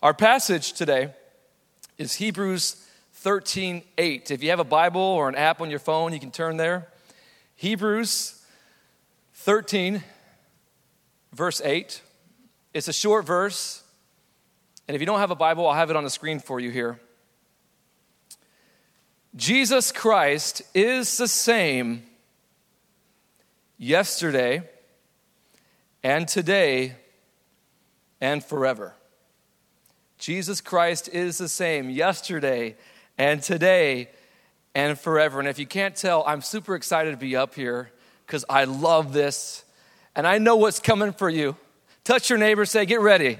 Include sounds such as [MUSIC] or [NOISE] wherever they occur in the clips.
Our passage today is Hebrews 13 8. If you have a Bible or an app on your phone, you can turn there. Hebrews 13, verse 8. It's a short verse. And if you don't have a Bible, I'll have it on the screen for you here. Jesus Christ is the same yesterday and today and forever. Jesus Christ is the same yesterday and today and forever. And if you can't tell, I'm super excited to be up here because I love this and I know what's coming for you. Touch your neighbor, say, Get ready.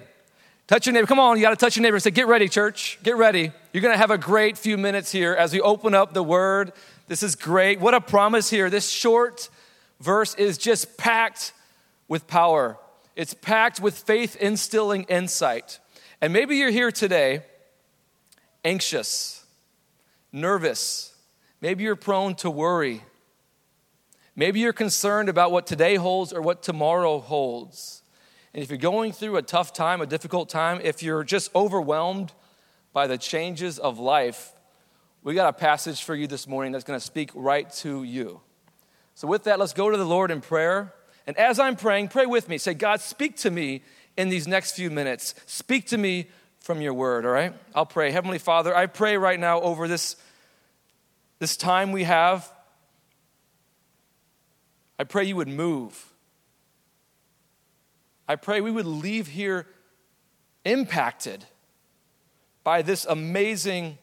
Touch your neighbor. Come on, you got to touch your neighbor. Say, Get ready, church. Get ready. You're going to have a great few minutes here as we open up the word. This is great. What a promise here. This short verse is just packed with power, it's packed with faith instilling insight. And maybe you're here today anxious, nervous. Maybe you're prone to worry. Maybe you're concerned about what today holds or what tomorrow holds. And if you're going through a tough time, a difficult time, if you're just overwhelmed by the changes of life, we got a passage for you this morning that's going to speak right to you. So, with that, let's go to the Lord in prayer. And as I'm praying, pray with me. Say, God, speak to me in these next few minutes. Speak to me from your word, all right? I'll pray. Heavenly Father, I pray right now over this, this time we have. I pray you would move. I pray we would leave here impacted by this amazing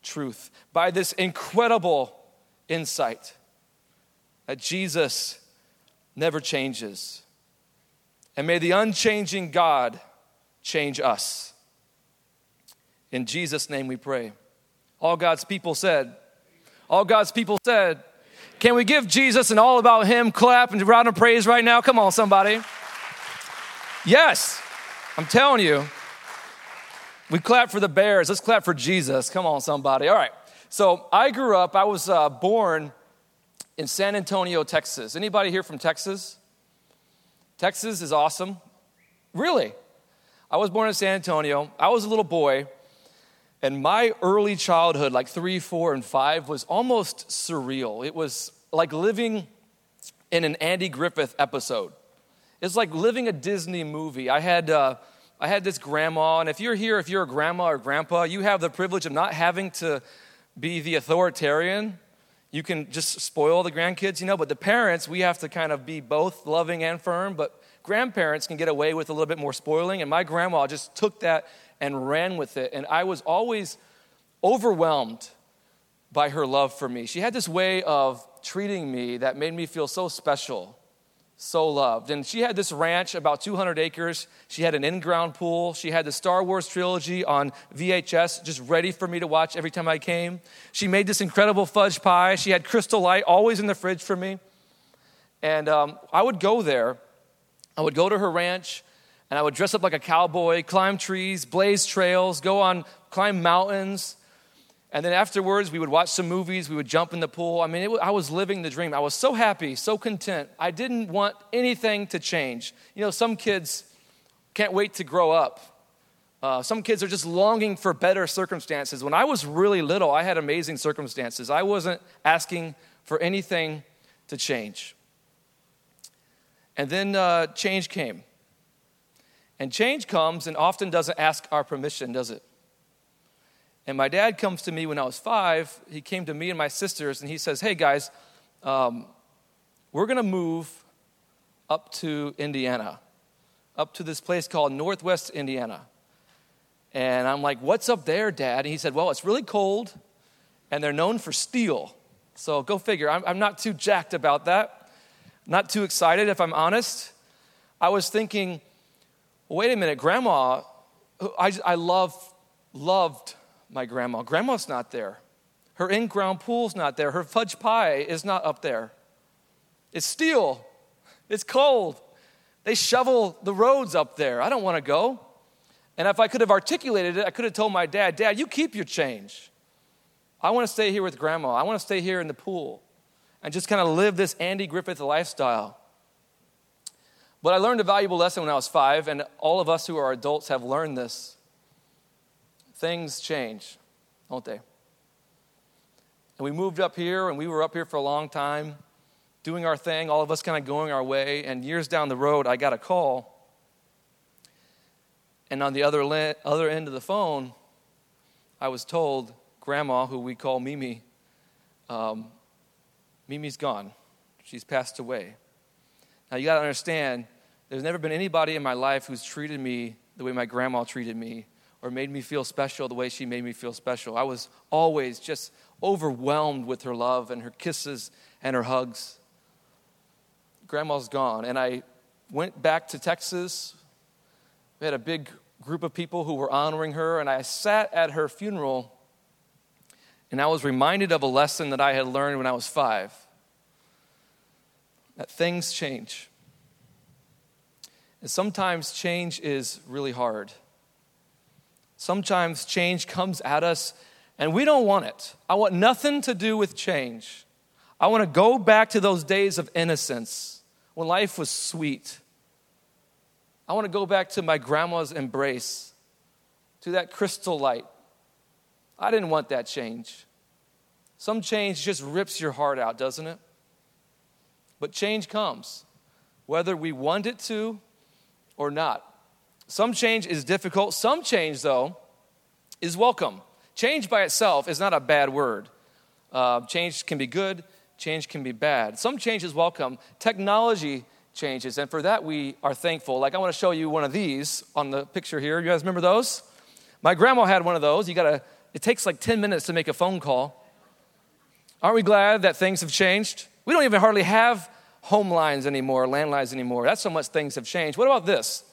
truth, by this incredible insight that Jesus never changes. And may the unchanging God change us. In Jesus' name we pray. All God's people said, All God's people said, Can we give Jesus and all about Him clap and round of praise right now? Come on, somebody. Yes, I'm telling you. We clap for the Bears. Let's clap for Jesus. Come on, somebody. All right. So I grew up, I was uh, born in San Antonio, Texas. Anybody here from Texas? Texas is awesome. Really. I was born in San Antonio. I was a little boy, and my early childhood, like three, four, and five, was almost surreal. It was like living in an Andy Griffith episode. It's like living a Disney movie. I had, uh, I had this grandma, and if you're here, if you're a grandma or grandpa, you have the privilege of not having to be the authoritarian you can just spoil the grandkids, you know, but the parents, we have to kind of be both loving and firm, but grandparents can get away with a little bit more spoiling. And my grandma just took that and ran with it. And I was always overwhelmed by her love for me. She had this way of treating me that made me feel so special so loved. And she had this ranch, about 200 acres. She had an in ground pool. She had the Star Wars trilogy on VHS, just ready for me to watch every time I came. She made this incredible fudge pie. She had crystal light always in the fridge for me. And um, I would go there. I would go to her ranch and I would dress up like a cowboy, climb trees, blaze trails, go on, climb mountains. And then afterwards, we would watch some movies, we would jump in the pool. I mean, it, I was living the dream. I was so happy, so content. I didn't want anything to change. You know, some kids can't wait to grow up. Uh, some kids are just longing for better circumstances. When I was really little, I had amazing circumstances. I wasn't asking for anything to change. And then uh, change came. And change comes and often doesn't ask our permission, does it? And my dad comes to me when I was five. He came to me and my sisters and he says, Hey guys, um, we're going to move up to Indiana, up to this place called Northwest Indiana. And I'm like, What's up there, dad? And he said, Well, it's really cold and they're known for steel. So go figure. I'm, I'm not too jacked about that. Not too excited, if I'm honest. I was thinking, wait a minute, grandma, I, I love, loved my grandma. Grandma's not there. Her in ground pool's not there. Her fudge pie is not up there. It's steel. It's cold. They shovel the roads up there. I don't want to go. And if I could have articulated it, I could have told my dad, Dad, you keep your change. I want to stay here with grandma. I want to stay here in the pool and just kind of live this Andy Griffith lifestyle. But I learned a valuable lesson when I was five, and all of us who are adults have learned this. Things change, don't they? And we moved up here, and we were up here for a long time, doing our thing, all of us kind of going our way. And years down the road, I got a call. And on the other, le- other end of the phone, I was told, Grandma, who we call Mimi, um, Mimi's gone. She's passed away. Now, you got to understand, there's never been anybody in my life who's treated me the way my grandma treated me or made me feel special the way she made me feel special. I was always just overwhelmed with her love and her kisses and her hugs. Grandma's gone. And I went back to Texas. We had a big group of people who were honoring her, and I sat at her funeral and I was reminded of a lesson that I had learned when I was five that things change. And sometimes change is really hard. Sometimes change comes at us and we don't want it. I want nothing to do with change. I want to go back to those days of innocence when life was sweet. I want to go back to my grandma's embrace, to that crystal light. I didn't want that change. Some change just rips your heart out, doesn't it? But change comes, whether we want it to or not. Some change is difficult. Some change, though, is welcome. Change by itself is not a bad word. Uh, change can be good, change can be bad. Some change is welcome. Technology changes, and for that we are thankful. Like I want to show you one of these on the picture here. You guys remember those? My grandma had one of those. You gotta, it takes like 10 minutes to make a phone call. Aren't we glad that things have changed? We don't even hardly have home lines anymore, landlines anymore. That's how much things have changed. What about this?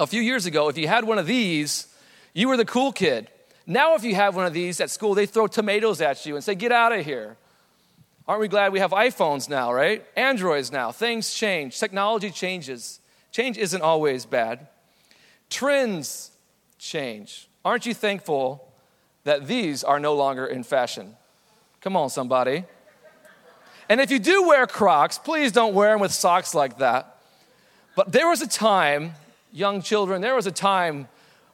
A few years ago, if you had one of these, you were the cool kid. Now, if you have one of these at school, they throw tomatoes at you and say, Get out of here. Aren't we glad we have iPhones now, right? Androids now. Things change, technology changes. Change isn't always bad. Trends change. Aren't you thankful that these are no longer in fashion? Come on, somebody. And if you do wear Crocs, please don't wear them with socks like that. But there was a time, young children, there was a time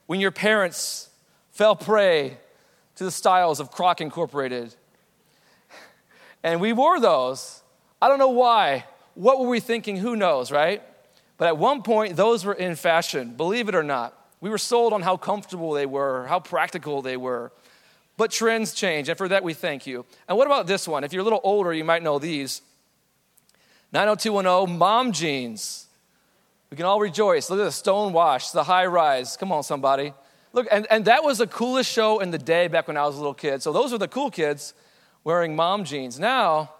when your parents fell prey to the styles of Croc Incorporated. And we wore those. I don't know why. What were we thinking? Who knows, right? But at one point, those were in fashion, believe it or not. We were sold on how comfortable they were, how practical they were. But trends change, and for that we thank you. And what about this one? If you're a little older, you might know these 90210 mom jeans. We can all rejoice. Look at the stone wash, the high rise. Come on, somebody. Look, and, and that was the coolest show in the day back when I was a little kid. So those were the cool kids wearing mom jeans. Now,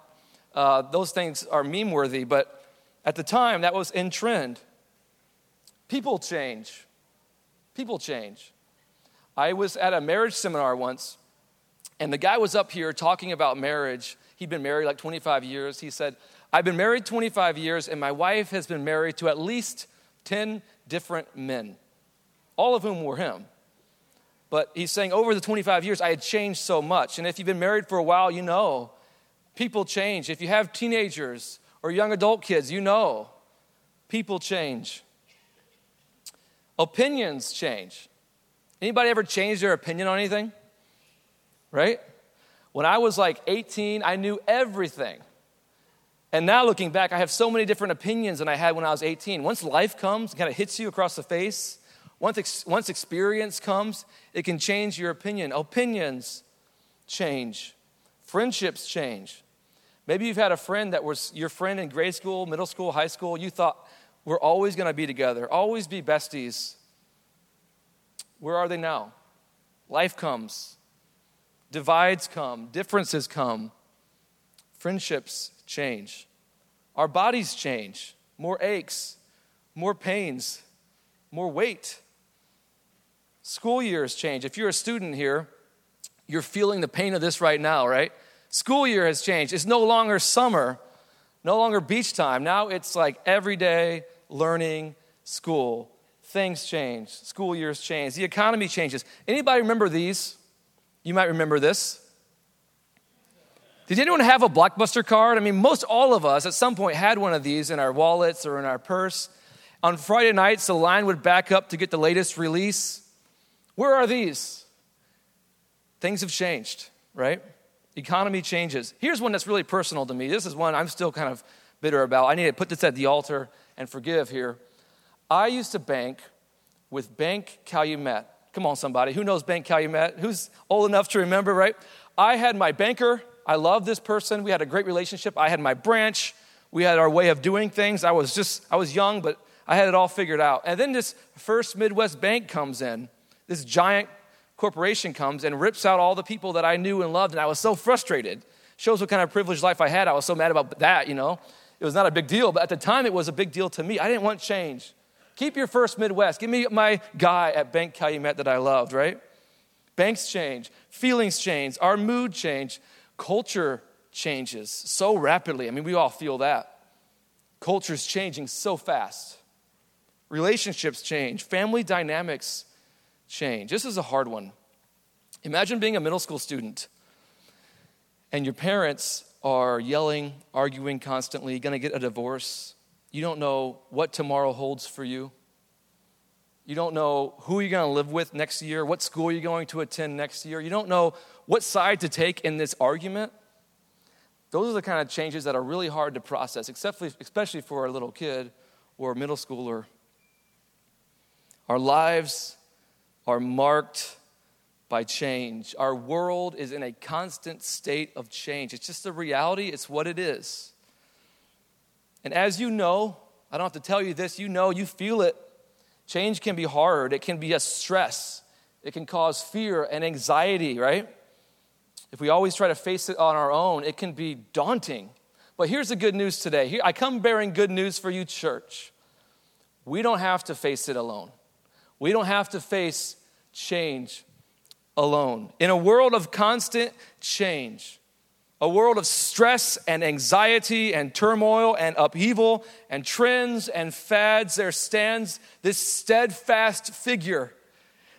uh, those things are meme worthy, but at the time, that was in trend. People change. People change. I was at a marriage seminar once, and the guy was up here talking about marriage. He'd been married like 25 years. He said, I've been married 25 years, and my wife has been married to at least 10 different men, all of whom were him. But he's saying over the 25 years, I had changed so much. And if you've been married for a while, you know people change. If you have teenagers or young adult kids, you know people change. Opinions change. Anybody ever change their opinion on anything? Right? When I was like 18, I knew everything. And now looking back, I have so many different opinions than I had when I was 18. Once life comes, and kind of hits you across the face, once, ex- once experience comes, it can change your opinion. Opinions change, friendships change. Maybe you've had a friend that was your friend in grade school, middle school, high school. You thought, we're always going to be together, always be besties. Where are they now? Life comes, divides come, differences come, friendships change, our bodies change, more aches, more pains, more weight. School years change. If you're a student here, you're feeling the pain of this right now, right? School year has changed. It's no longer summer, no longer beach time. Now it's like everyday learning school. Things change. School years change. The economy changes. Anybody remember these? You might remember this. Did anyone have a Blockbuster card? I mean, most all of us at some point had one of these in our wallets or in our purse. On Friday nights, the line would back up to get the latest release. Where are these? things have changed, right? Economy changes. Here's one that's really personal to me. This is one I'm still kind of bitter about. I need to put this at the altar and forgive here. I used to bank with Bank Calumet. Come on, somebody. Who knows Bank Calumet? Who's old enough to remember, right? I had my banker. I love this person. We had a great relationship. I had my branch. We had our way of doing things. I was just, I was young, but I had it all figured out. And then this First Midwest Bank comes in, this giant corporation comes and rips out all the people that I knew and loved, and I was so frustrated. Shows what kind of privileged life I had. I was so mad about that, you know. It was not a big deal, but at the time it was a big deal to me. I didn't want change. Keep your First Midwest. Give me my guy at Bank Calumet that I loved, right? Banks change, feelings change, our mood change, culture changes so rapidly. I mean, we all feel that. Culture's changing so fast. Relationships change, family dynamics change. This is a hard one. Imagine being a middle school student and your parents are yelling, arguing constantly, going to get a divorce. You don't know what tomorrow holds for you. You don't know who you're going to live with next year, what school you're going to attend next year. You don't know what side to take in this argument. Those are the kind of changes that are really hard to process, especially for a little kid or a middle schooler. Our lives are marked by change. Our world is in a constant state of change. It's just a reality, it's what it is. And as you know, I don't have to tell you this, you know, you feel it. Change can be hard, it can be a stress, it can cause fear and anxiety, right? If we always try to face it on our own, it can be daunting. But here's the good news today. Here, I come bearing good news for you, church. We don't have to face it alone. We don't have to face change alone. In a world of constant change, a world of stress and anxiety and turmoil and upheaval and trends and fads, there stands this steadfast figure,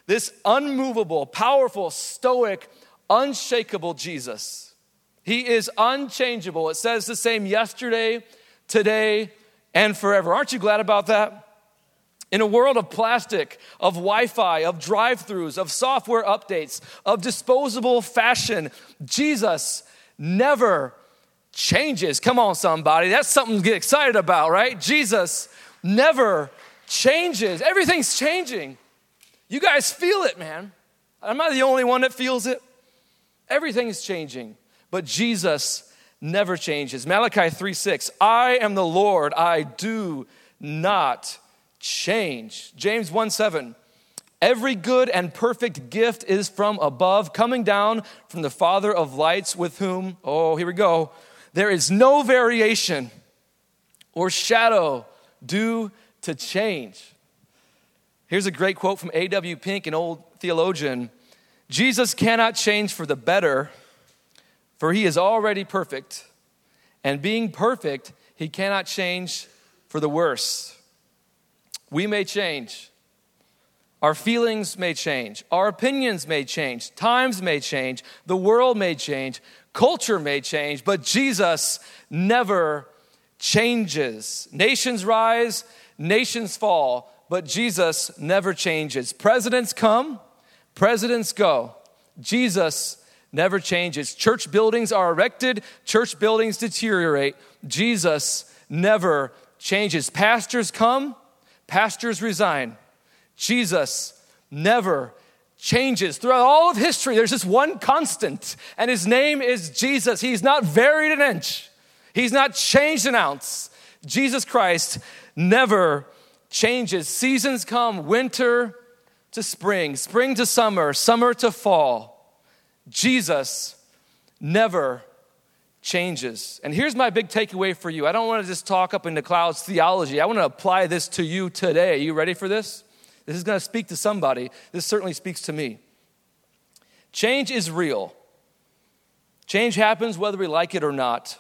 this unmovable, powerful, stoic, unshakable Jesus. He is unchangeable. It says the same yesterday, today, and forever. Aren't you glad about that? In a world of plastic, of Wi Fi, of drive throughs, of software updates, of disposable fashion, Jesus never changes. Come on, somebody. That's something to get excited about, right? Jesus never changes. Everything's changing. You guys feel it, man. I'm not the only one that feels it. Everything's changing, but Jesus never changes. Malachi 3 6, I am the Lord, I do not change. James 1 7, every good and perfect gift is from above, coming down from the Father of lights, with whom, oh, here we go, there is no variation or shadow due to change. Here's a great quote from A.W. Pink, an old theologian. Jesus cannot change for the better, for he is already perfect. And being perfect, he cannot change for the worse. We may change. Our feelings may change. Our opinions may change. Times may change. The world may change. Culture may change. But Jesus never changes. Nations rise, nations fall, but Jesus never changes. Presidents come, Presidents go. Jesus never changes. Church buildings are erected, church buildings deteriorate. Jesus never changes. Pastors come, pastors resign. Jesus never changes. Throughout all of history, there's just one constant, and his name is Jesus. He's not varied an inch, he's not changed an ounce. Jesus Christ never changes. Seasons come, winter, to spring, spring to summer, summer to fall, Jesus never changes. And here's my big takeaway for you. I don't want to just talk up in the clouds theology. I want to apply this to you today. Are you ready for this? This is going to speak to somebody. This certainly speaks to me. Change is real. Change happens whether we like it or not.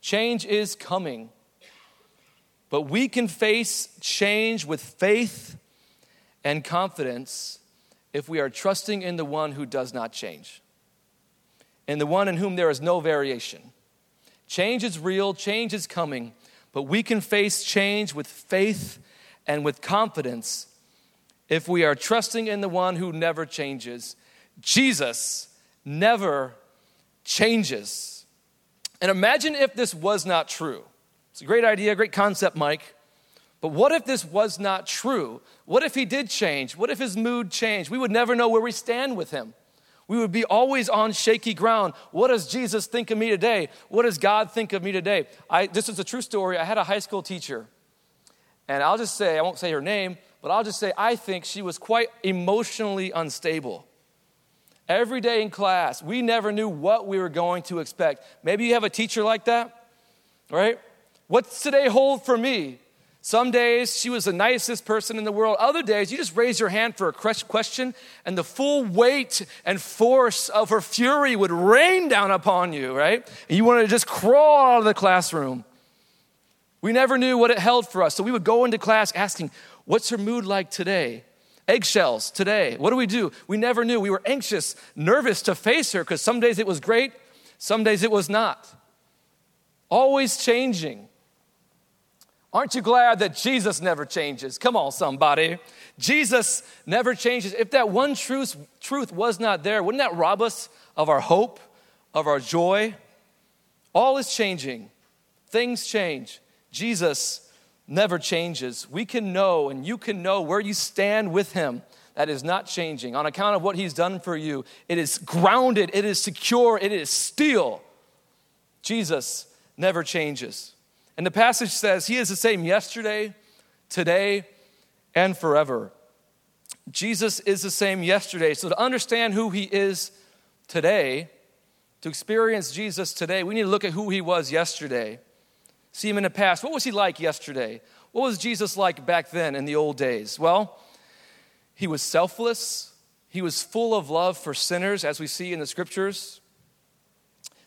Change is coming. But we can face change with faith and confidence if we are trusting in the one who does not change, in the one in whom there is no variation. Change is real, change is coming, but we can face change with faith and with confidence if we are trusting in the one who never changes. Jesus never changes. And imagine if this was not true. It's a great idea, great concept, Mike. But what if this was not true? What if he did change? What if his mood changed? We would never know where we stand with him. We would be always on shaky ground. What does Jesus think of me today? What does God think of me today? I, this is a true story. I had a high school teacher, and I'll just say, I won't say her name, but I'll just say, I think she was quite emotionally unstable. Every day in class, we never knew what we were going to expect. Maybe you have a teacher like that, right? What's today hold for me? Some days she was the nicest person in the world. Other days you just raise your hand for a question and the full weight and force of her fury would rain down upon you, right? And you wanted to just crawl out of the classroom. We never knew what it held for us. So we would go into class asking, What's her mood like today? Eggshells today. What do we do? We never knew. We were anxious, nervous to face her because some days it was great, some days it was not. Always changing. Aren't you glad that Jesus never changes? Come on, somebody. Jesus never changes. If that one truth, truth was not there, wouldn't that rob us of our hope, of our joy? All is changing. Things change. Jesus never changes. We can know, and you can know where you stand with Him. That is not changing. On account of what He's done for you, it is grounded, it is secure, it is steel. Jesus never changes. And the passage says he is the same yesterday, today, and forever. Jesus is the same yesterday. So to understand who he is today, to experience Jesus today, we need to look at who he was yesterday. See him in the past. What was he like yesterday? What was Jesus like back then in the old days? Well, he was selfless. He was full of love for sinners, as we see in the scriptures.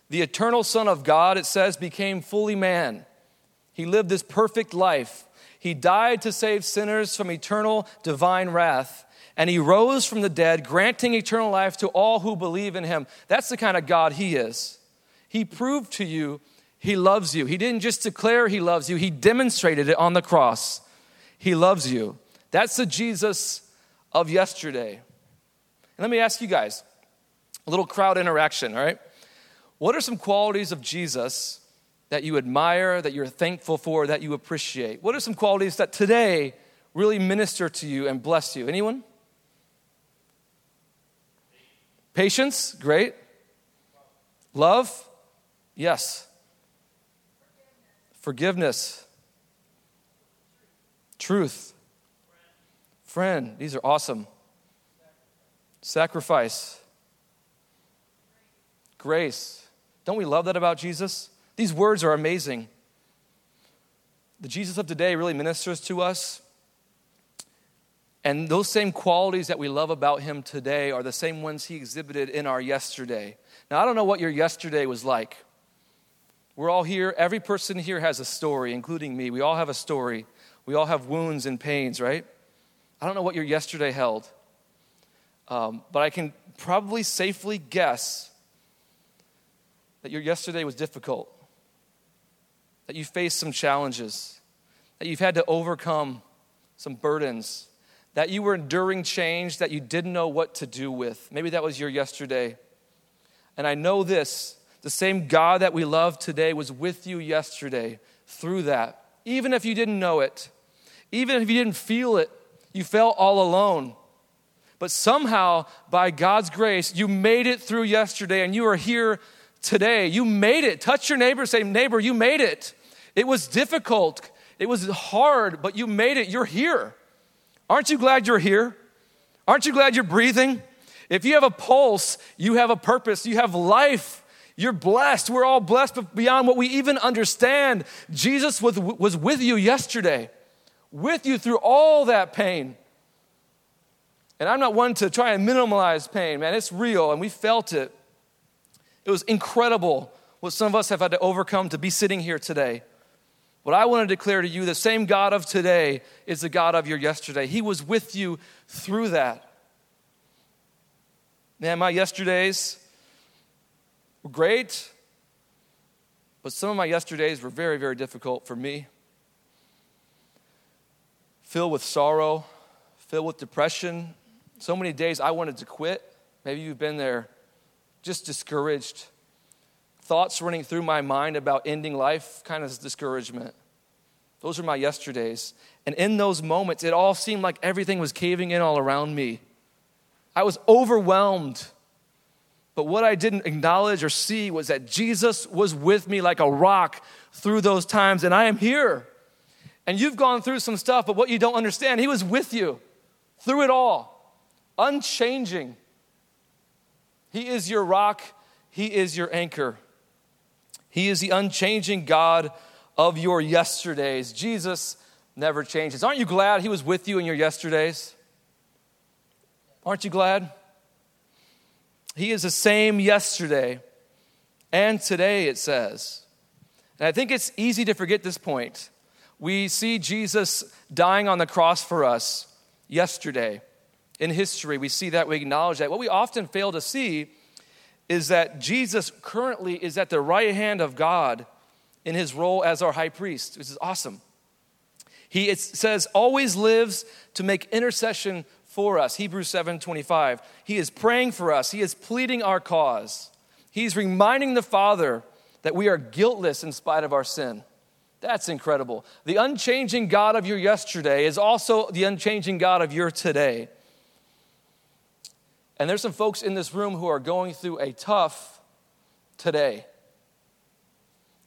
The eternal Son of God, it says, became fully man. He lived this perfect life. He died to save sinners from eternal divine wrath, and he rose from the dead, granting eternal life to all who believe in him. That's the kind of God he is. He proved to you he loves you. He didn't just declare he loves you, he demonstrated it on the cross. He loves you. That's the Jesus of yesterday. And let me ask you guys a little crowd interaction, all right? What are some qualities of Jesus that you admire, that you're thankful for, that you appreciate? What are some qualities that today really minister to you and bless you? Anyone? Patience, great. Love, yes. Forgiveness, truth, friend, these are awesome. Sacrifice, grace. Don't we love that about Jesus? These words are amazing. The Jesus of today really ministers to us. And those same qualities that we love about him today are the same ones he exhibited in our yesterday. Now, I don't know what your yesterday was like. We're all here, every person here has a story, including me. We all have a story. We all have wounds and pains, right? I don't know what your yesterday held, um, but I can probably safely guess that your yesterday was difficult that you faced some challenges, that you've had to overcome some burdens, that you were enduring change that you didn't know what to do with. Maybe that was your yesterday. And I know this the same God that we love today was with you yesterday through that. Even if you didn't know it, even if you didn't feel it, you felt all alone. But somehow, by God's grace, you made it through yesterday and you are here today. You made it. Touch your neighbor, say, Neighbor, you made it. It was difficult, it was hard, but you made it. You're here. Aren't you glad you're here? Aren't you glad you're breathing? If you have a pulse, you have a purpose, you have life. You're blessed. We're all blessed but beyond what we even understand. Jesus was, was with you yesterday, with you through all that pain. And I'm not one to try and minimize pain, man. It's real, and we felt it. It was incredible what some of us have had to overcome to be sitting here today. What I want to declare to you the same God of today is the God of your yesterday. He was with you through that. Man, my yesterdays were great, but some of my yesterdays were very, very difficult for me. Filled with sorrow, filled with depression. So many days I wanted to quit. Maybe you've been there just discouraged. Thoughts running through my mind about ending life, kind of discouragement. Those are my yesterdays. And in those moments, it all seemed like everything was caving in all around me. I was overwhelmed. But what I didn't acknowledge or see was that Jesus was with me like a rock through those times, and I am here. And you've gone through some stuff, but what you don't understand, He was with you through it all, unchanging. He is your rock, He is your anchor. He is the unchanging God of your yesterdays. Jesus never changes. Aren't you glad He was with you in your yesterdays? Aren't you glad? He is the same yesterday and today, it says. And I think it's easy to forget this point. We see Jesus dying on the cross for us yesterday. In history, we see that, we acknowledge that. What we often fail to see is that Jesus currently is at the right hand of God in his role as our high priest, which is awesome. He, it says, always lives to make intercession for us. Hebrews 7:25. He is praying for us, He is pleading our cause. He's reminding the Father that we are guiltless in spite of our sin. That's incredible. The unchanging God of your yesterday is also the unchanging God of your today. And there's some folks in this room who are going through a tough today,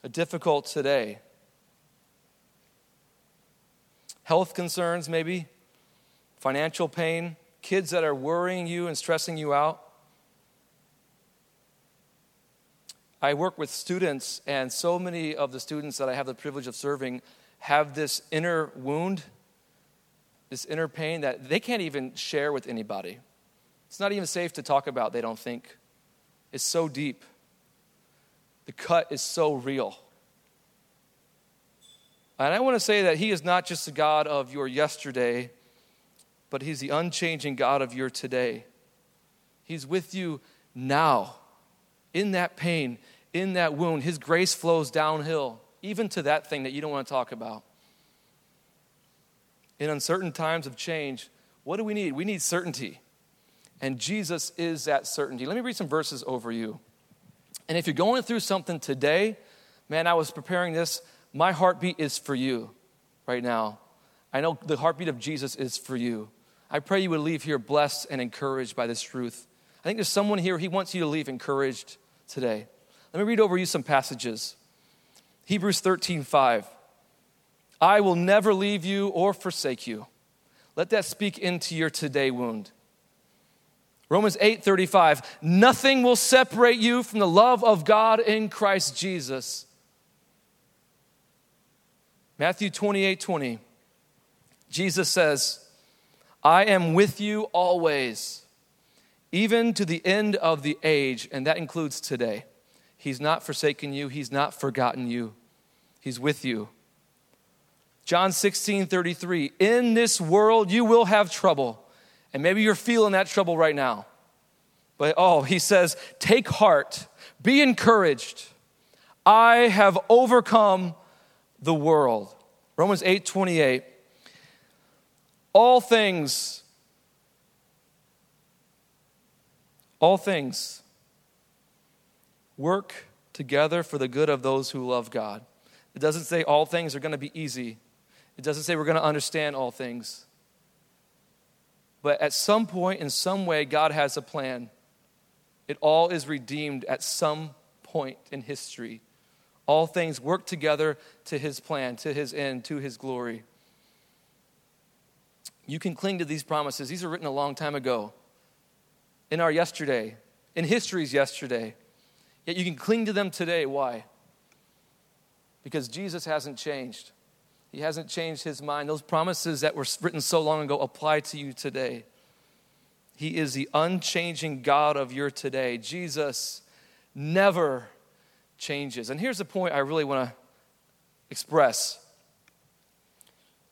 a difficult today. Health concerns, maybe, financial pain, kids that are worrying you and stressing you out. I work with students, and so many of the students that I have the privilege of serving have this inner wound, this inner pain that they can't even share with anybody. It's not even safe to talk about, they don't think. It's so deep. The cut is so real. And I want to say that He is not just the God of your yesterday, but He's the unchanging God of your today. He's with you now in that pain, in that wound. His grace flows downhill, even to that thing that you don't want to talk about. In uncertain times of change, what do we need? We need certainty. And Jesus is that certainty. Let me read some verses over you. And if you're going through something today, man, I was preparing this. My heartbeat is for you right now. I know the heartbeat of Jesus is for you. I pray you would leave here blessed and encouraged by this truth. I think there's someone here, he wants you to leave encouraged today. Let me read over you some passages. Hebrews 13, 5. I will never leave you or forsake you. Let that speak into your today wound. Romans 8 35, nothing will separate you from the love of God in Christ Jesus. Matthew 28 20, Jesus says, I am with you always, even to the end of the age, and that includes today. He's not forsaken you, He's not forgotten you, He's with you. John 16 33, in this world you will have trouble. And maybe you're feeling that trouble right now. But oh, he says, take heart, be encouraged. I have overcome the world. Romans 8 28. All things, all things work together for the good of those who love God. It doesn't say all things are going to be easy. It doesn't say we're going to understand all things. But at some point, in some way, God has a plan. It all is redeemed at some point in history. All things work together to his plan, to his end, to his glory. You can cling to these promises. These are written a long time ago, in our yesterday, in history's yesterday. Yet you can cling to them today. Why? Because Jesus hasn't changed. He hasn't changed his mind. Those promises that were written so long ago apply to you today. He is the unchanging God of your today. Jesus never changes. And here's the point I really want to express.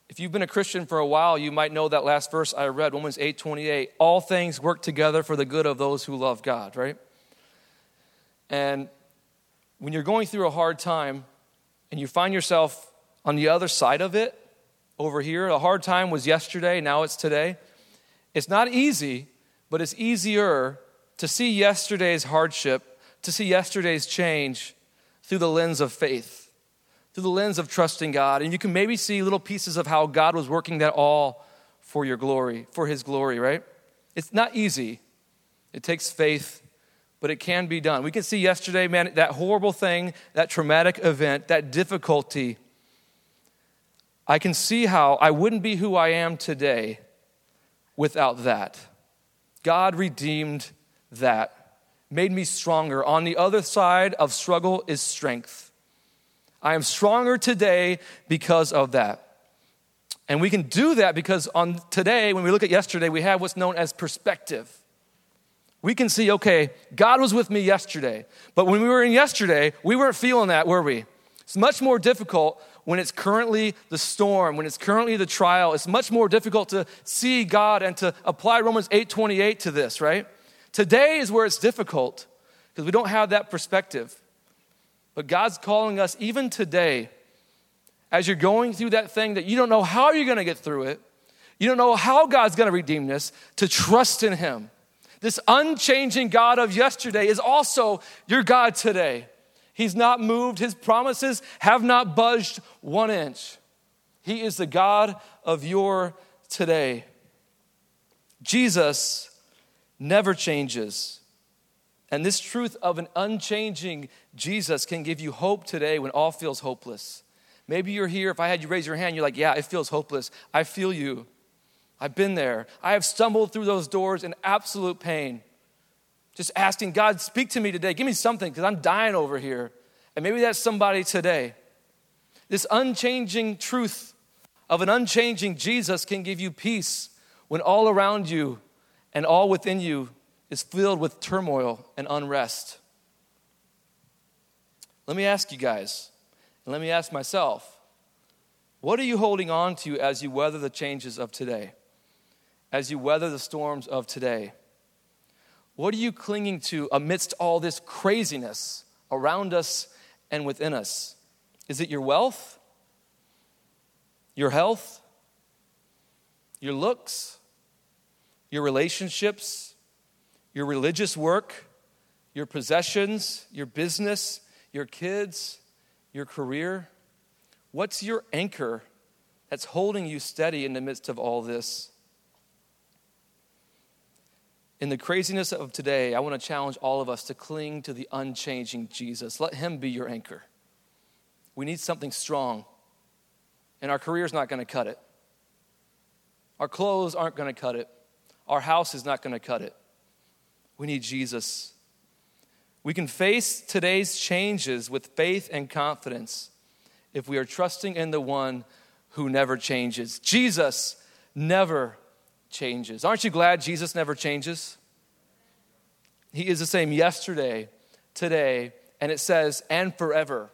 If you've been a Christian for a while, you might know that last verse I read, Romans 8 28. All things work together for the good of those who love God, right? And when you're going through a hard time and you find yourself on the other side of it, over here, a hard time was yesterday, now it's today. It's not easy, but it's easier to see yesterday's hardship, to see yesterday's change through the lens of faith, through the lens of trusting God. And you can maybe see little pieces of how God was working that all for your glory, for His glory, right? It's not easy. It takes faith, but it can be done. We can see yesterday, man, that horrible thing, that traumatic event, that difficulty. I can see how I wouldn't be who I am today without that. God redeemed that, made me stronger. On the other side of struggle is strength. I am stronger today because of that. And we can do that because on today, when we look at yesterday, we have what's known as perspective. We can see, okay, God was with me yesterday. But when we were in yesterday, we weren't feeling that, were we? It's much more difficult when it's currently the storm, when it's currently the trial. It's much more difficult to see God and to apply Romans 8:28 to this, right? Today is where it's difficult because we don't have that perspective. But God's calling us even today as you're going through that thing that you don't know how you're going to get through it, you don't know how God's going to redeem this, to trust in Him. This unchanging God of yesterday is also your God today. He's not moved, His promises have not budged one inch. He is the God of your today. Jesus never changes. And this truth of an unchanging Jesus can give you hope today when all feels hopeless. Maybe you're here, if I had you raise your hand, you're like, yeah, it feels hopeless. I feel you. I've been there. I have stumbled through those doors in absolute pain. Just asking God, speak to me today. Give me something because I'm dying over here. And maybe that's somebody today. This unchanging truth of an unchanging Jesus can give you peace when all around you and all within you is filled with turmoil and unrest. Let me ask you guys and let me ask myself what are you holding on to as you weather the changes of today? As you weather the storms of today? What are you clinging to amidst all this craziness around us and within us? Is it your wealth? Your health? Your looks? Your relationships? Your religious work? Your possessions? Your business? Your kids? your career? What's your anchor that's holding you steady in the midst of all this? In the craziness of today, I want to challenge all of us to cling to the unchanging Jesus. Let Him be your anchor. We need something strong, and our career's not going to cut it. Our clothes aren't going to cut it. Our house is not going to cut it. We need Jesus. We can face today's changes with faith and confidence if we are trusting in the one who never changes. Jesus never changes. Aren't you glad Jesus never changes? He is the same yesterday, today, and it says, and forever.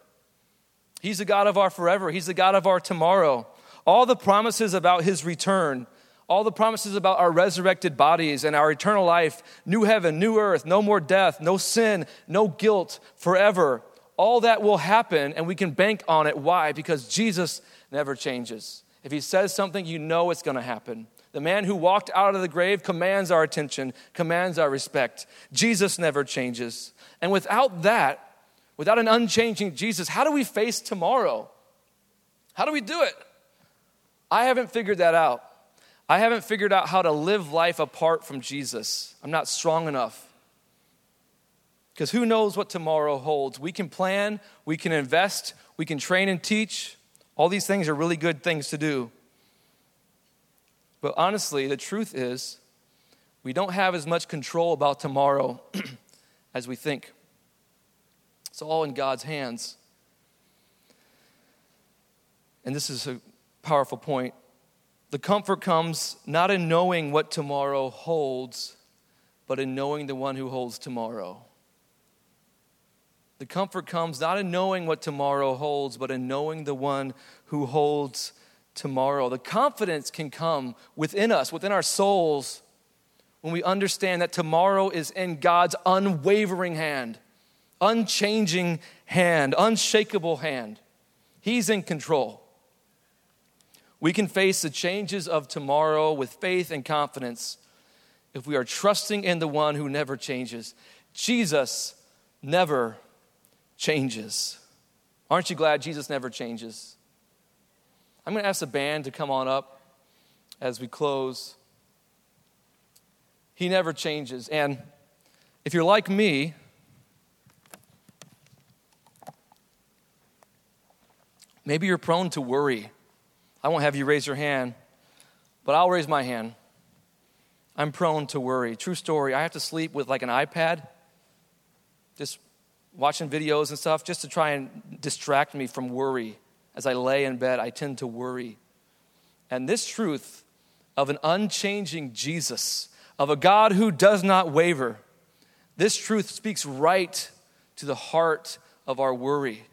He's the God of our forever, He's the God of our tomorrow. All the promises about His return all the promises about our resurrected bodies and our eternal life, new heaven, new earth, no more death, no sin, no guilt forever. All that will happen and we can bank on it. Why? Because Jesus never changes. If he says something, you know it's going to happen. The man who walked out of the grave commands our attention, commands our respect. Jesus never changes. And without that, without an unchanging Jesus, how do we face tomorrow? How do we do it? I haven't figured that out. I haven't figured out how to live life apart from Jesus. I'm not strong enough. Because who knows what tomorrow holds? We can plan, we can invest, we can train and teach. All these things are really good things to do. But honestly, the truth is, we don't have as much control about tomorrow [CLEARS THROAT] as we think. It's all in God's hands. And this is a powerful point. The comfort comes not in knowing what tomorrow holds, but in knowing the one who holds tomorrow. The comfort comes not in knowing what tomorrow holds, but in knowing the one who holds tomorrow. The confidence can come within us, within our souls, when we understand that tomorrow is in God's unwavering hand, unchanging hand, unshakable hand. He's in control. We can face the changes of tomorrow with faith and confidence if we are trusting in the one who never changes. Jesus never changes. Aren't you glad Jesus never changes? I'm going to ask the band to come on up as we close. He never changes. And if you're like me, maybe you're prone to worry. I won't have you raise your hand, but I'll raise my hand. I'm prone to worry. True story, I have to sleep with like an iPad, just watching videos and stuff, just to try and distract me from worry. As I lay in bed, I tend to worry. And this truth of an unchanging Jesus, of a God who does not waver, this truth speaks right to the heart of our worry,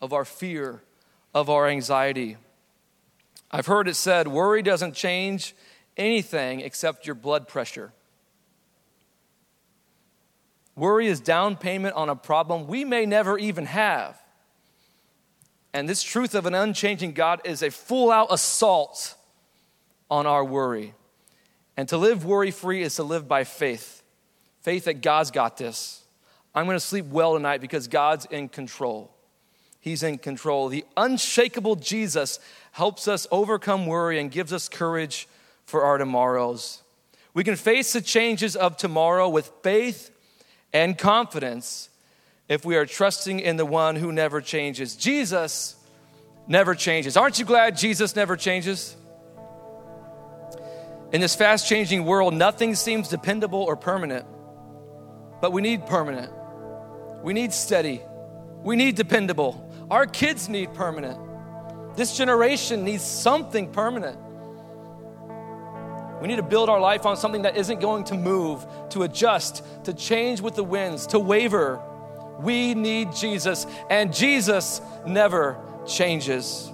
of our fear, of our anxiety. I've heard it said worry doesn't change anything except your blood pressure. Worry is down payment on a problem we may never even have. And this truth of an unchanging God is a full out assault on our worry. And to live worry free is to live by faith faith that God's got this. I'm going to sleep well tonight because God's in control. He's in control. The unshakable Jesus helps us overcome worry and gives us courage for our tomorrows. We can face the changes of tomorrow with faith and confidence if we are trusting in the one who never changes. Jesus never changes. Aren't you glad Jesus never changes? In this fast changing world, nothing seems dependable or permanent. But we need permanent. We need steady. We need dependable. Our kids need permanent. This generation needs something permanent. We need to build our life on something that isn't going to move, to adjust, to change with the winds, to waver. We need Jesus, and Jesus never changes.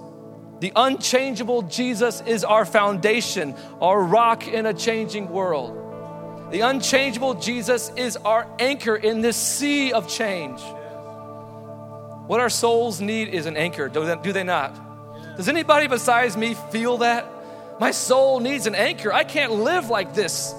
The unchangeable Jesus is our foundation, our rock in a changing world. The unchangeable Jesus is our anchor in this sea of change. What our souls need is an anchor, do they, not? Does anybody besides me feel that? My soul needs an anchor. I can't live like this.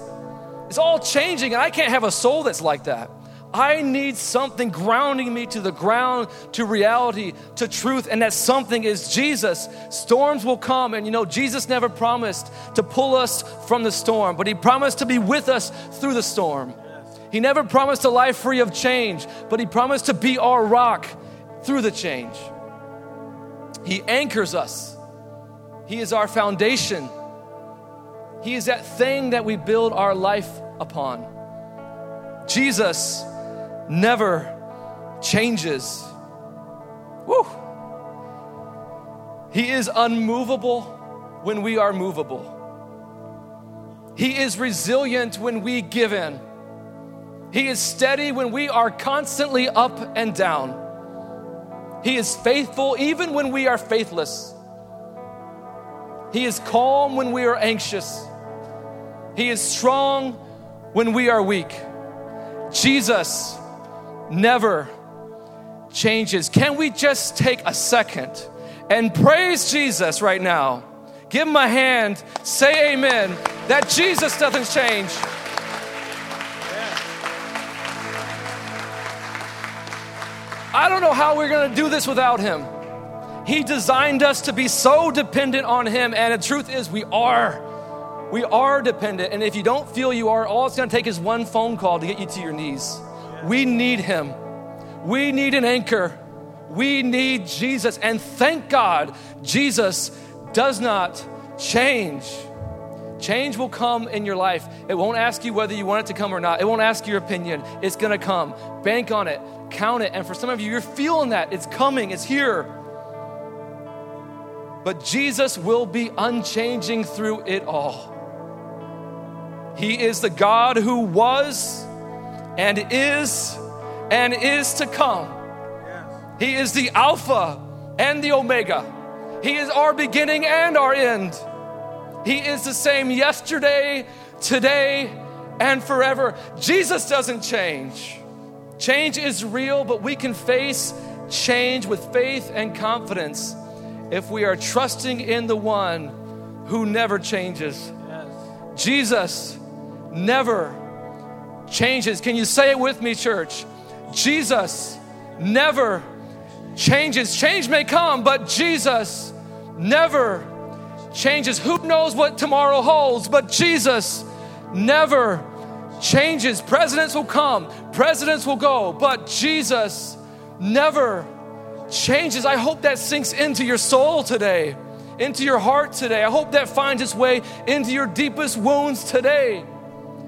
It's all changing, and I can't have a soul that's like that. I need something grounding me to the ground, to reality, to truth, and that something is Jesus. Storms will come, and you know, Jesus never promised to pull us from the storm, but He promised to be with us through the storm. He never promised a life free of change, but He promised to be our rock through the change. He anchors us, He is our foundation. He is that thing that we build our life upon. Jesus never changes. Woo! He is unmovable when we are movable. He is resilient when we give in. He is steady when we are constantly up and down. He is faithful even when we are faithless. He is calm when we are anxious. He is strong when we are weak. Jesus never changes. Can we just take a second and praise Jesus right now? Give him a hand, say amen, that Jesus doesn't change. I don't know how we're gonna do this without him. He designed us to be so dependent on him, and the truth is, we are. We are dependent, and if you don't feel you are, all it's gonna take is one phone call to get you to your knees. We need Him. We need an anchor. We need Jesus. And thank God, Jesus does not change. Change will come in your life. It won't ask you whether you want it to come or not. It won't ask your opinion. It's going to come. Bank on it, count it. And for some of you, you're feeling that. It's coming, it's here. But Jesus will be unchanging through it all. He is the God who was and is and is to come. He is the Alpha and the Omega. He is our beginning and our end. He is the same yesterday, today, and forever. Jesus doesn't change. Change is real, but we can face change with faith and confidence if we are trusting in the one who never changes. Yes. Jesus never changes. Can you say it with me, church? Jesus never changes. Change may come, but Jesus never changes. Who knows what tomorrow holds, but Jesus never changes. Presidents will come, presidents will go, but Jesus never changes. I hope that sinks into your soul today, into your heart today. I hope that finds its way into your deepest wounds today.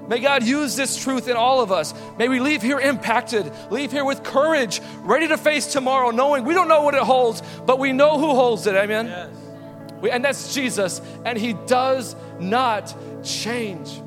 May God use this truth in all of us. May we leave here impacted, leave here with courage, ready to face tomorrow, knowing we don't know what it holds, but we know who holds it. Amen? Yes. We, and that's Jesus, and He does not change.